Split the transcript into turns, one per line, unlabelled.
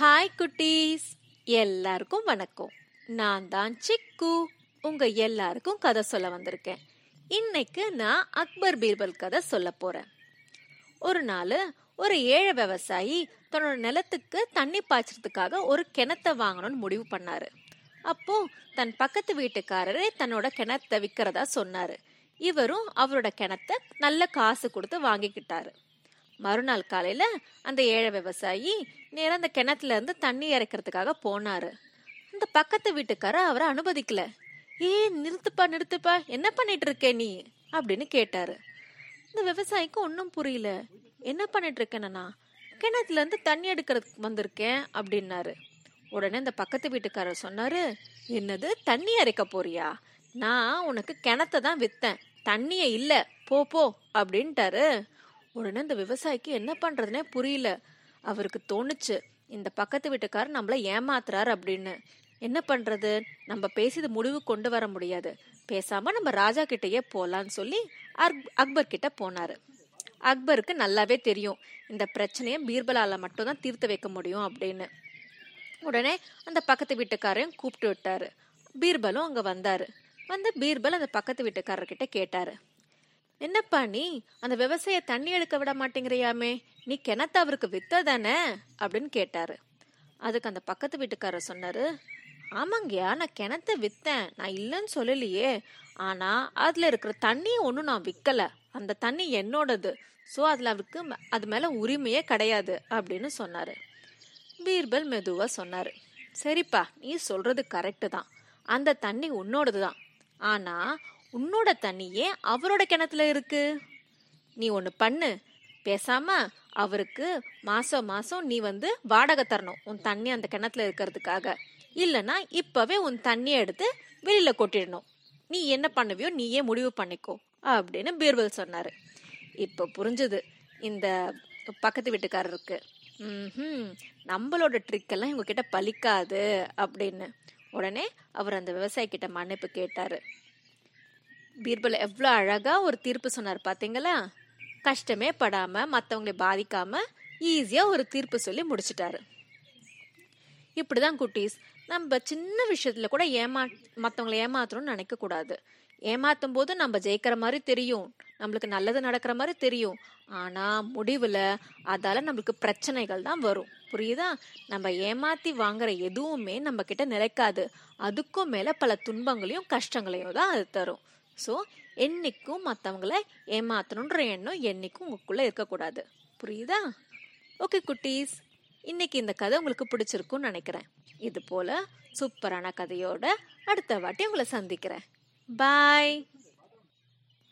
Hi குட்டீஸ். எல்லாருக்கும் வணக்கம். நான் தான் சிக்கு. உங்க எல்லாருக்கும் கதை சொல்ல வந்திருக்கேன். இன்னைக்கு நான் அக்பர் பீர்பல் கதை சொல்ல போறேன். ஒரு நாள் ஒரு ஏழை விவசாயி தன்னோட நிலத்துக்கு தண்ணி பாய்ச்சறதுக்காக ஒரு கிணத்தை வாங்கணும்னு முடிவு பண்ணாரு. அப்போ தன் பக்கத்து வீட்டுக்காரரே தன்னோட கிணத்தை விற்கிறதா சொன்னாரு. இவரும் அவரோட கிணத்தை நல்ல காசு கொடுத்து வாங்கிக்கிட்டாரு. மறுநாள் காலையில அந்த ஏழை விவசாயி நேரம் அந்த கிணத்துல இருந்து தண்ணி இறைக்கிறதுக்காக போனாரு. அந்த பக்கத்து வீட்டுக்காரர் அவரை அனுமதிக்கல. ஏ நிறுத்துப்பா நிறுத்துப்பா என்ன பண்ணிட்டு இருக்க நீ? அப்படின்னு கேட்டாரு. இந்த விவசாயிக்கு ஒன்றும் புரியல. என்ன பண்ணிட்டு இருக்கேன்னா கிணத்துல இருந்து தண்ணி எடுக்கிறதுக்கு வந்திருக்கேன் அப்படின்னாரு. உடனே இந்த பக்கத்து வீட்டுக்காரர் சொன்னாரு என்னது தண்ணி அரைக்க போறியா? நான் உனக்கு கிணத்தை தான் வித்தேன். தண்ணியே இல்லை. போ போ அப்படின்ட்டாரு. உடனே இந்த விவசாயிக்கு என்ன பண்றதுனே புரியல. அவருக்கு தோணுச்சு இந்த பக்கத்து வீட்டுக்காரர் நம்மளை ஏமாத்துறாரு அப்படின்னு. என்ன பண்றது? நம்ம பேசி இது முடிவு கொண்டு வர முடியாது. பேசாம நம்ம ராஜா கிட்டயே போலான்னு சொல்லி அக்- அக்பர் கிட்ட போனாரு. அக்பருக்கு நல்லாவே தெரியும் இந்த பிரச்சனையை பீர்பலால மட்டும்தான் தீர்த்து வைக்க முடியும் அப்படின்னு. உடனே அந்த பக்கத்து வீட்டுக்காரையும் கூப்பிட்டு விட்டாரு. பீர்பலும் அங்க வந்தாரு. வந்து பீர்பல் அந்த பக்கத்து வீட்டுக்காரர்கிட்ட கேட்டாரு. என்னப்பா நீ? அந்த விவசாய தண்ணி எடுக்க விட மாட்டேங்கிறியாமே? நீ கிணத்த அவருக்கு வித்த தானே? அப்படின்னு கேட்டாரு. அதுக்கு அந்த பக்கத்து வீட்டுக்காரர் சொன்னாரு ஆமாங்கய்யா நான் கிணத்த வித்தேன். நான் இல்லைன்னு சொல்லலையே. ஆனா அதுல இருக்கிற தண்ணியை ஒன்றும் நான் விற்கல அந்த தண்ணி என்னோடது. ஸோ அதுல அவருக்கு அது மேல உரிமையே கிடையாது. அப்படின்னு சொன்னாரு. பீர்பல் மெதுவா சொன்னாரு சரிப்பா நீ சொல்றது கரெக்டு தான். அந்த தண்ணி உன்னோடது தான். ஆனா உன்னோட தண்ணியே அவரோட கிணத்துல இருக்கு? நீ ஒன்று பண்ணு. பேசாம அவருக்கு மாசம் மாசம் நீ வந்து வாடகை தரணும் உன் தண்ணி அந்த கிணத்துல இருக்கிறதுக்காக. இல்லைன்னா இப்பவே உன் தண்ணியை எடுத்து வெளியில கொட்டிடணும். நீ என்ன பண்ணுவியோ நீயே முடிவு பண்ணிக்கோ அப்படின்னு பீர்வல் சொன்னாரு. இப்போ புரிஞ்சுது இந்த பக்கத்து வீட்டுக்காரருக்கு ம் நம்மளோட ட்ரிக்கெல்லாம் இவங்க கிட்ட பலிக்காது அப்படின்னு. உடனே அவர் அந்த விவசாயிக்கிட்ட மன்னிப்பு கேட்டாரு. பீர்பல் எவ்வளோ அழகாக ஒரு தீர்ப்பு சொன்னார் பார்த்தீங்களா கஷ்டமே படாமல் மற்றவங்களை பாதிக்காமல் ஈஸியாக ஒரு தீர்ப்பு சொல்லி முடிச்சிட்டாரு. இப்படிதான் குட்டீஸ் நம்ம சின்ன விஷயத்துல கூட ஏமா மற்றவங்களை ஏமாத்தணும்னு நினைக்கக்கூடாது. ஏமாற்றும் ஏமாத்தும் போது நம்ம ஜெயிக்கிற மாதிரி தெரியும். நம்மளுக்கு நல்லது நடக்கிற மாதிரி தெரியும். ஆனால் முடிவில் அதால் நம்மளுக்கு பிரச்சனைகள் தான் வரும். புரியுதா? நம்ம ஏமாற்றி வாங்குற எதுவுமே நம்ம கிட்ட நிலைக்காது. அதுக்கும் மேலே பல துன்பங்களையும் கஷ்டங்களையும் தான் அது தரும். ஸோ என்னைக்கும் மற்றவங்கள ஏமாத்தணுன்ற எண்ணம் என்னைக்கும் உங்களுக்குள்ளே இருக்கக்கூடாது. புரியுதா? ஓகே குட்டீஸ். இன்னைக்கு இந்த கதை உங்களுக்கு பிடிச்சிருக்கும்னு நினைக்கிறேன். இது போல சூப்பரான கதையோட அடுத்த வாட்டி உங்களை சந்திக்கிறேன். பாய்